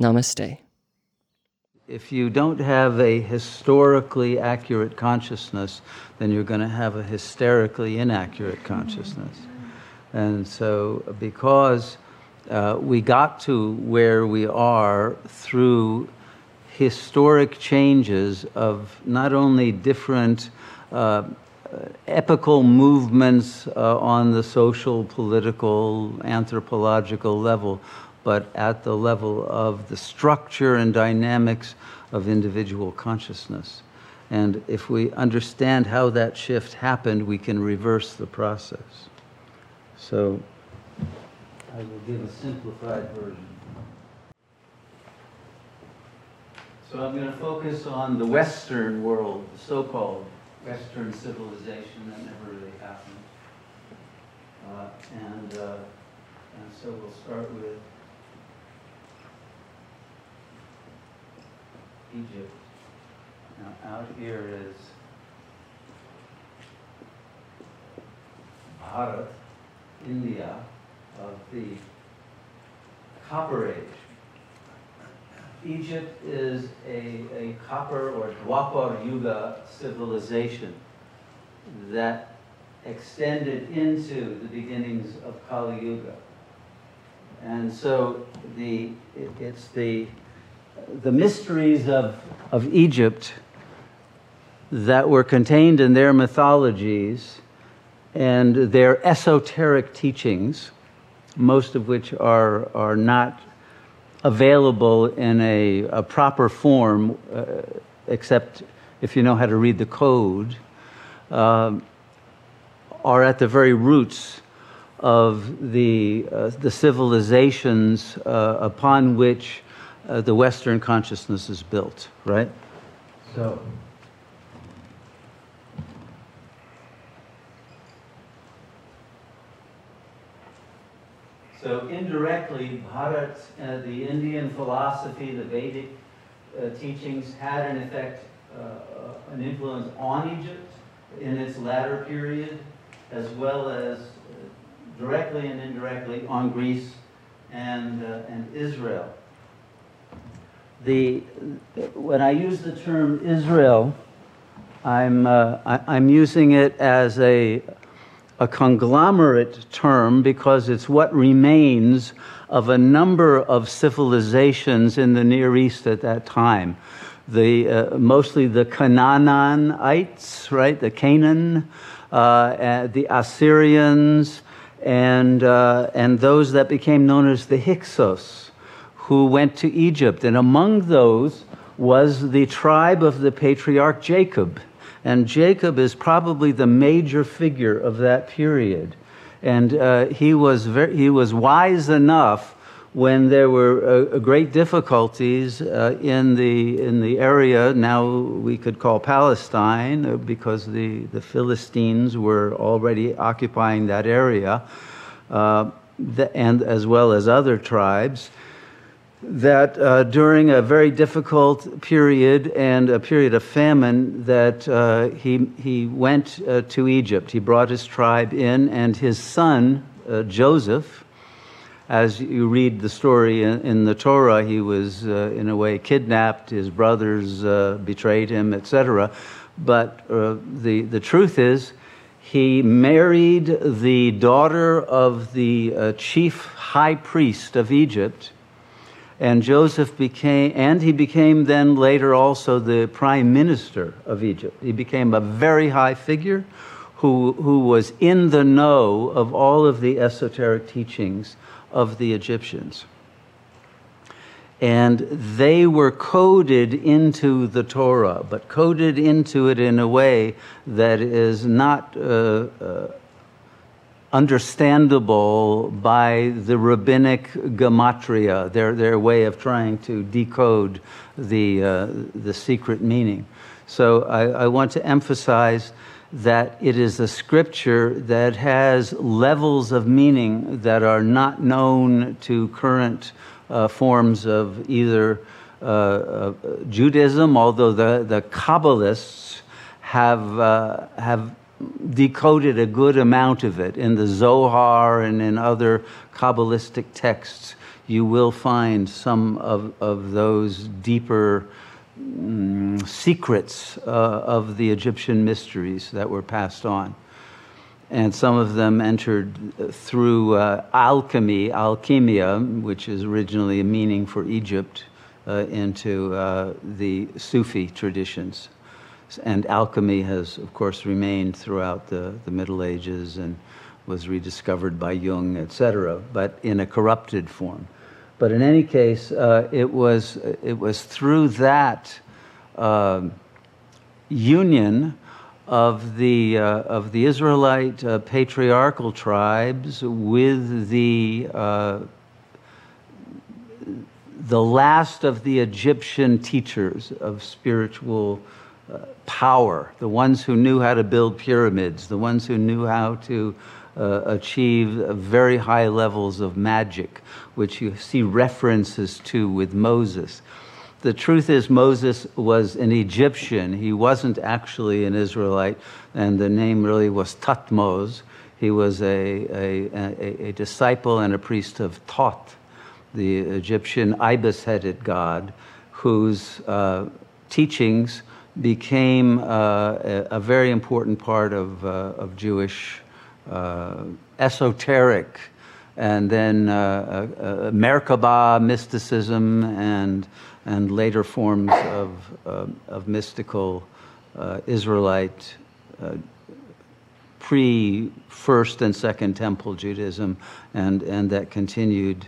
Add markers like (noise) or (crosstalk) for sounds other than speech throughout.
Namaste. If you don't have a historically accurate consciousness, then you're going to have a hysterically inaccurate consciousness. And so, because uh, we got to where we are through historic changes of not only different uh, epical movements uh, on the social, political, anthropological level, but at the level of the structure and dynamics of individual consciousness. And if we understand how that shift happened, we can reverse the process. So I will give a simplified version. So I'm going to focus on the Western world, the so called Western civilization that never really happened. Uh, and, uh, and so we'll start with Egypt. Now, out here is Bharat, India, of the Copper Age. Egypt is a, a Copper or Dwapar Yuga civilization that extended into the beginnings of Kali Yuga. And so the, it, it's the, the mysteries of, of Egypt that were contained in their mythologies and their esoteric teachings, most of which are, are not available in a, a proper form, uh, except if you know how to read the code, um, are at the very roots of the, uh, the civilizations uh, upon which uh, the Western consciousness is built, right? So. So indirectly, Bharat, uh, the Indian philosophy, the Vedic uh, teachings had an effect, uh, an influence on Egypt in its latter period, as well as uh, directly and indirectly on Greece and, uh, and Israel. The, when I use the term Israel, I'm, I, I'm using it as a, a conglomerate term because it's what remains of a number of civilizations in the Near East at that time. The, uh, mostly the Canaanites, right? The Canaan, uh, the Assyrians, and, uh, and those that became known as the Hyksos, who went to Egypt. And among those was the tribe of the patriarch Jacob. And Jacob is probably the major figure of that period. And uh, he, was very, he was wise enough when there were uh, great difficulties uh, in, the, in the area now we could call Palestine, uh, because the, the Philistines were already occupying that area, uh, the, and as well as other tribes that uh, during a very difficult period and a period of famine that uh, he, he went uh, to egypt. He brought his tribe in and his son uh, joseph as you read the story in, in the torah he was uh, in a way kidnapped his brothers uh, betrayed him etc but the, the truth is he married the daughter of the chief high priest of egypt and Joseph became, and he became then later also the prime minister of Egypt. He became a very high figure who, who was in the know of all of the esoteric teachings of the Egyptians. And they were coded into the Torah, but coded into it in a way that is not uh, uh, understandable by the rabbinic gematria, their, their way of trying to decode the, uh, the secret meaning. So I, I want to emphasize that it is a scripture that has levels of meaning that are not known to current uh, forms of either uh, Judaism, although the, the Kabbalists have, uh, have decoded a good amount of it. In the Zohar and in other Kabbalistic texts, you will find some of, of those deeper mm, secrets uh, of the Egyptian mysteries that were passed on. And some of them entered through uh, alchemy, alchemia, which is originally a meaning for Egypt, uh, into uh, the Sufi traditions and alchemy has, of course, remained throughout the, the Middle Ages and was rediscovered by Jung, etc., but in a corrupted form. But in any case, uh, it, was, it was through that uh, union of the, uh, of the Israelite uh, patriarchal tribes with the, uh, the last of the Egyptian teachers of spiritual power, the ones who knew how to build pyramids, the ones who knew how to uh, achieve very high levels of magic, which you see references to with Moses. The truth is, Moses was an Egyptian. He wasn't actually an Israelite, and the name really was Thutmose. He was a, a, a, a disciple and a priest of Thoth, the Egyptian ibis headed god, whose uh, teachings became uh, a, a, very important part of, uh, of Jewish uh, esoteric and then uh, uh, uh, mysticism and, and later forms of, of mystical Israelite pre First and Second Temple Judaism, and, and that continued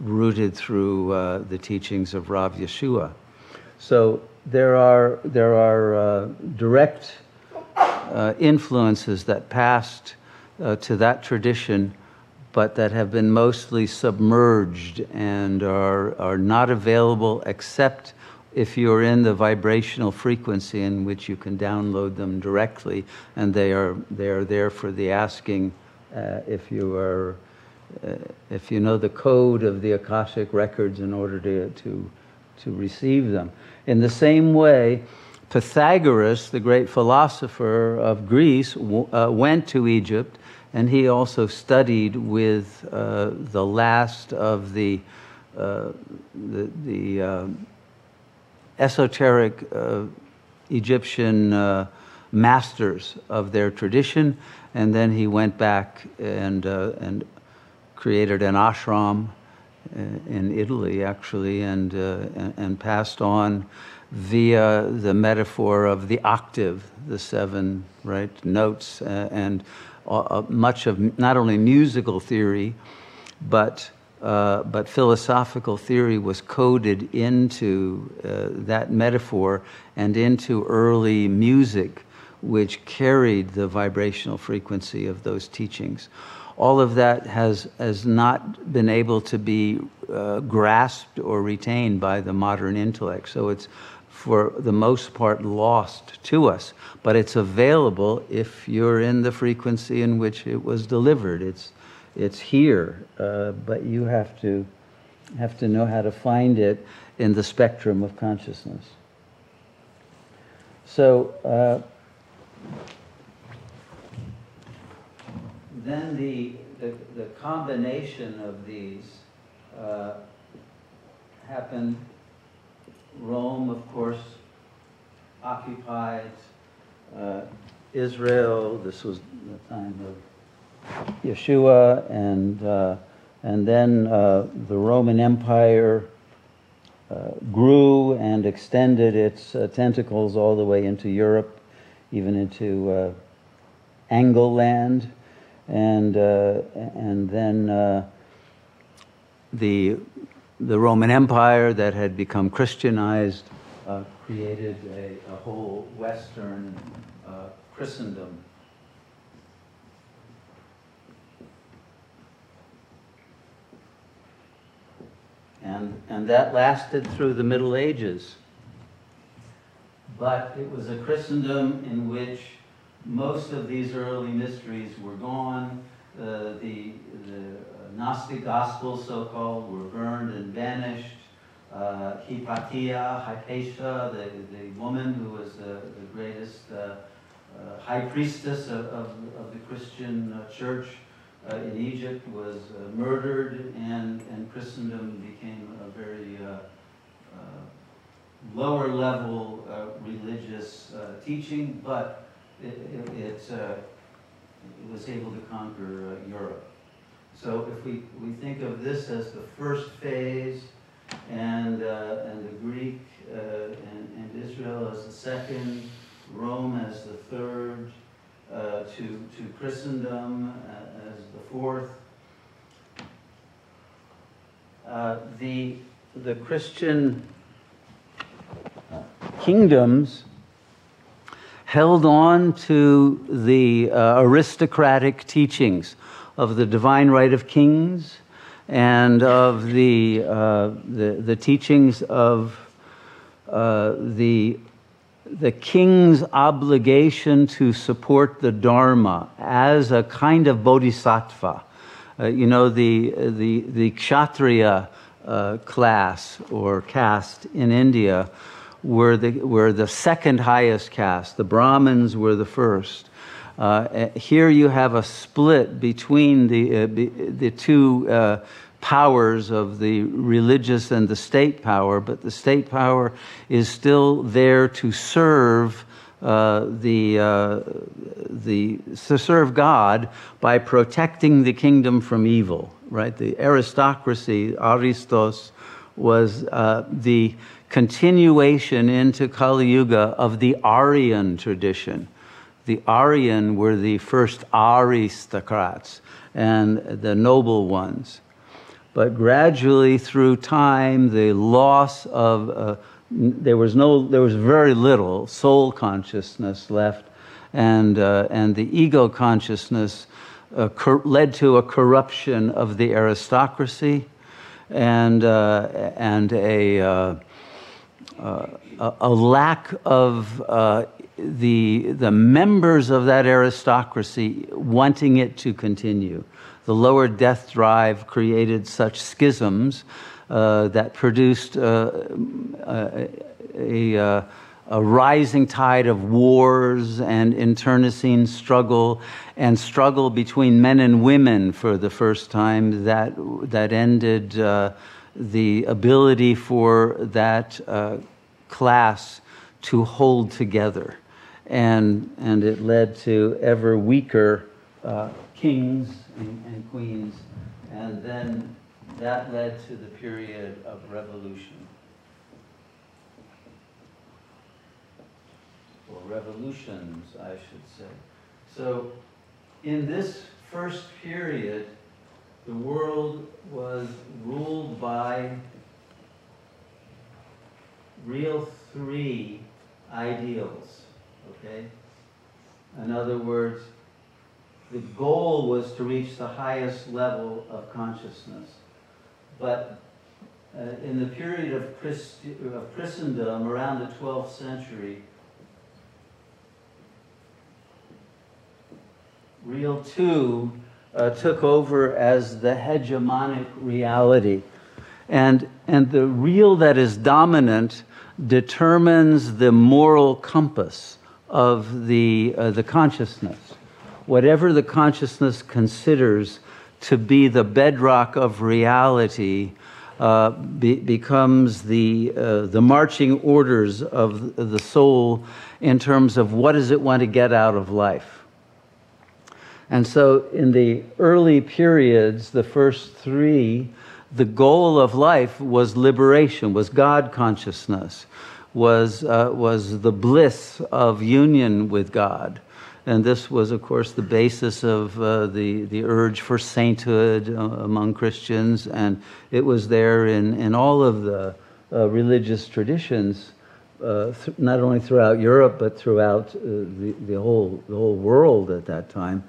rooted through the teachings of Rav Yeshua. So there are, there are uh, direct uh, influences that passed uh, to that tradition, but that have been mostly submerged and are, are not available except if you're in the vibrational frequency in which you can download them directly, and they are, they are there for the asking uh, if you are. Uh, if you know the code of the Akashic records in order to, to, to receive them. In the same way, Pythagoras, the great philosopher of Greece, uh, went to Egypt and he also studied with uh, the last of the, uh, the, the uh, esoteric uh, Egyptian uh, masters of their tradition. And then he went back and, and created an ashram in Italy, actually, and, uh, and, and passed on via the metaphor of the octave, the seven right notes, uh, and uh, much of not only musical theory, but uh, but philosophical theory was coded into uh, that metaphor and into early music, which carried the vibrational frequency of those teachings all of that has, has not been able to be uh, grasped or retained by the modern intellect. So it's, for the most part, lost to us. But it's available if you're in the frequency in which it was delivered. It's, it's here, uh, but you have to, have to know how to find it in the spectrum of consciousness. So, uh, then the, the, the, combination of these uh, happened. Rome, of course, occupied uh, Israel. This was the time of Yeshua, and uh, and then uh, the Roman Empire uh, grew and extended its uh, tentacles all the way into Europe, even into Angle land and uh, and then uh, the the Roman Empire that had become Christianized uh, created a, a, whole Western uh, Christendom. And, and that lasted through the Middle Ages. But it was a Christendom in which most of these early mysteries were gone. Uh, the, the Gnostic Gospels, so called, were burned and banished. Uh, Hypatia, Hypatia, the, the woman who was the, the greatest uh, uh, high priestess of, of, of the Christian uh, church uh, in Egypt, was murdered, and, and Christendom became a very lower level religious teaching, but it, it, it, it, was able to conquer Europe. So if we, we think of this as the first phase, and, uh, and the Greek uh, and, and Israel as the second, Rome as the third, uh, to, to Christendom uh, as the fourth. Uh, the, the Christian kingdoms held on to the uh, aristocratic teachings of the divine right of kings and of the, uh, the, the, teachings of uh, the, the king's obligation to support the Dharma as a kind of bodhisattva. Uh, you know, the, the, the kshatriya uh, class or caste in India were the, were the second highest caste, the Brahmins were the first. Uh, eh, here you have a split between the, uh, the two uh, powers of the religious and the state power, but the state power is still there to serve uh, the, uh, the, to serve God by protecting the kingdom from evil, right? The aristocracy, Aristos, was uh, the continuation into Kali Yuga of the Aryan tradition the Aryan were the first aristocrats and the noble ones. But gradually, through time, the loss of uh, there was no, there was very little soul consciousness left, and uh, and the ego consciousness uh, led to a corruption of the aristocracy, and uh, and a, uh, a a lack of the, the members of that aristocracy wanting it to continue. The lower death drive created such schisms uh, that produced uh, a, a, uh, a, rising tide of wars and internecine struggle and struggle between men and women for the first time that, that ended uh, the ability for that uh, class to hold together and, and it led to ever weaker uh, kings and, and, queens, and then that led to the period of revolution. Or revolutions, I should say. So, in this first period, the world was ruled by real three ideals Okay? In other words, the goal was to reach the highest level of consciousness. But uh, in the period of, Christ- of Christendom, around the 12th century, Real 2 uh, took over as the hegemonic reality. And, and the real that is dominant determines the moral compass of the, uh, the consciousness. Whatever the consciousness considers to be the bedrock of reality uh, be, becomes the, uh, the marching orders of the soul in terms of what does it want to get out of life. And so, in the early periods, the first three, the goal of life was liberation, was God consciousness was, uh, was the bliss of union with God. And this was, of course, the basis of uh, the, the urge for sainthood uh, among Christians. And it was there in, in all of the uh, religious traditions, uh, th- not only throughout Europe, but throughout uh, the, the, whole, the whole world at that time.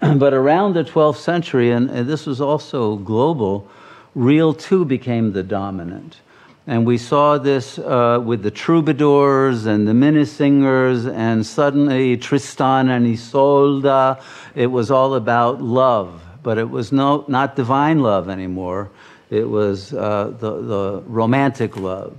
(clears throat) but around the 12th century, and, and this was also global, real two became the dominant. And we saw this uh, with the troubadours and the minnesingers, and suddenly Tristan and Isolde. It was all about love, but it was no, not divine love anymore. It was uh, the, the romantic love.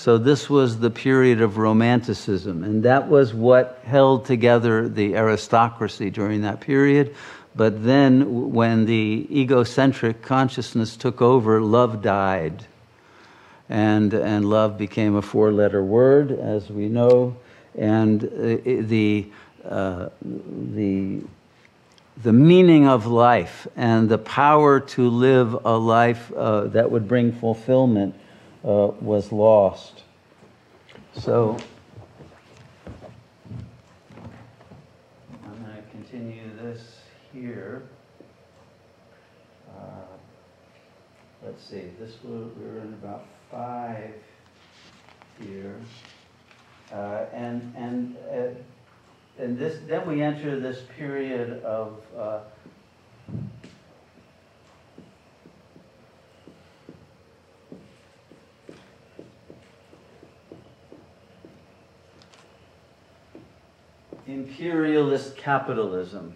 So this was the period of romanticism, and that was what held together the aristocracy during that period. But then, when the egocentric consciousness took over, love died and, and love became a four letter word, as we know. And uh, the, uh, the, the meaning of life and the power to live a life uh, that would bring fulfillment uh, was lost. So, I'm going to continue this here. Uh, let's see, this we're, we're in about five here. Uh, and and uh, and this then we enter this period of imperialist capitalism.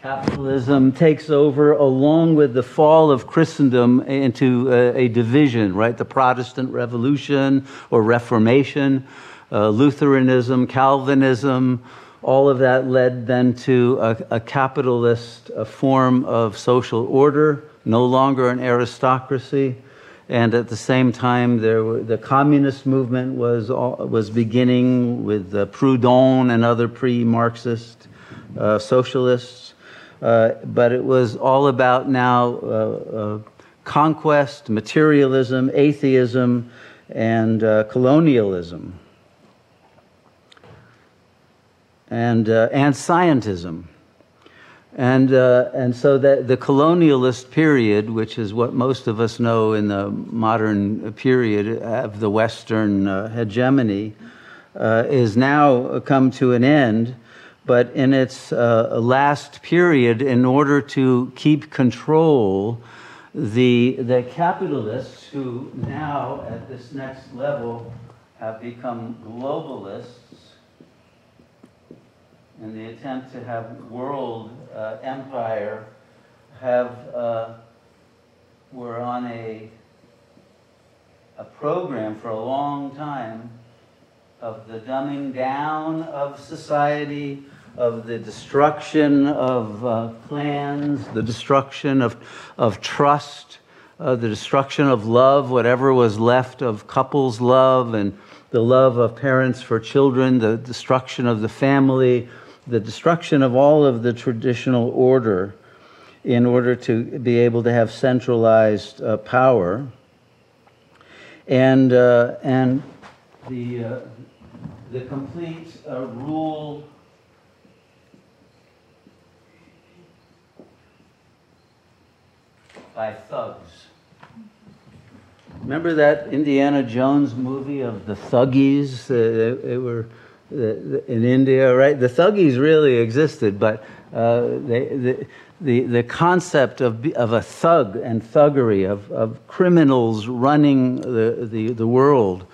Capitalism takes over along with the fall of Christendom into a, a division, right? The Protestant Revolution or Reformation, uh, Lutheranism, Calvinism, all of that led then to a, a capitalist a form of social order, no longer an aristocracy. And at the same time, there were, the communist movement was, was beginning with Proudhon and other pre Marxist uh, socialists. Uh, but it was all about now uh, uh, conquest, materialism, atheism, and colonialism, and, and scientism. And, uh, and so that the colonialist period, which is what most of us know in the modern period of the Western uh, hegemony, uh, is now come to an end. But in its uh, last period, in order to keep control, the, the capitalists who now at this next level have become globalists in the attempt to have world uh, empire have uh, were on a a program for a long time of the dumbing down of society, of the destruction of uh, clans, the destruction of, of trust, uh, the destruction of love, whatever was left of couples' love and the love of parents for children, the destruction of the family, the destruction of all of the traditional order in order to be able to have centralized uh, power. And, uh, and the, uh, the complete uh, rule by thugs. Remember that Indiana Jones movie of the thuggees? Uh, they, they, were in India, right? The thuggees really existed, but uh, they, the, the, the concept of, of a thug and thuggery, of, of criminals running the, the, the world,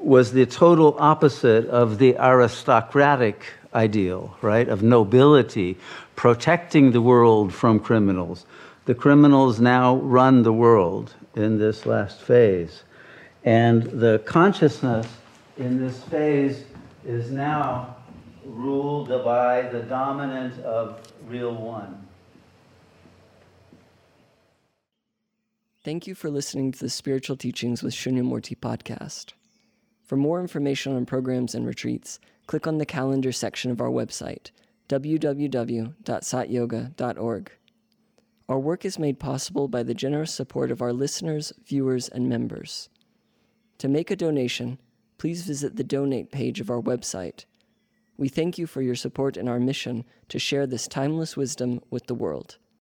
was the total opposite of the aristocratic ideal, right? Of nobility, protecting the world from criminals the criminals now run the world in this last phase. And the consciousness in this phase is now ruled by the dominant of real one. Thank you for listening to the Spiritual Teachings with Shunyamurti podcast. For more information on programs and retreats, click on the calendar section of our website, www.satyoga.org. Our work is made possible by the generous support of our listeners, viewers, and members. To make a donation, please visit the donate page of our website. We thank you for your support in our mission to share this timeless wisdom with the world.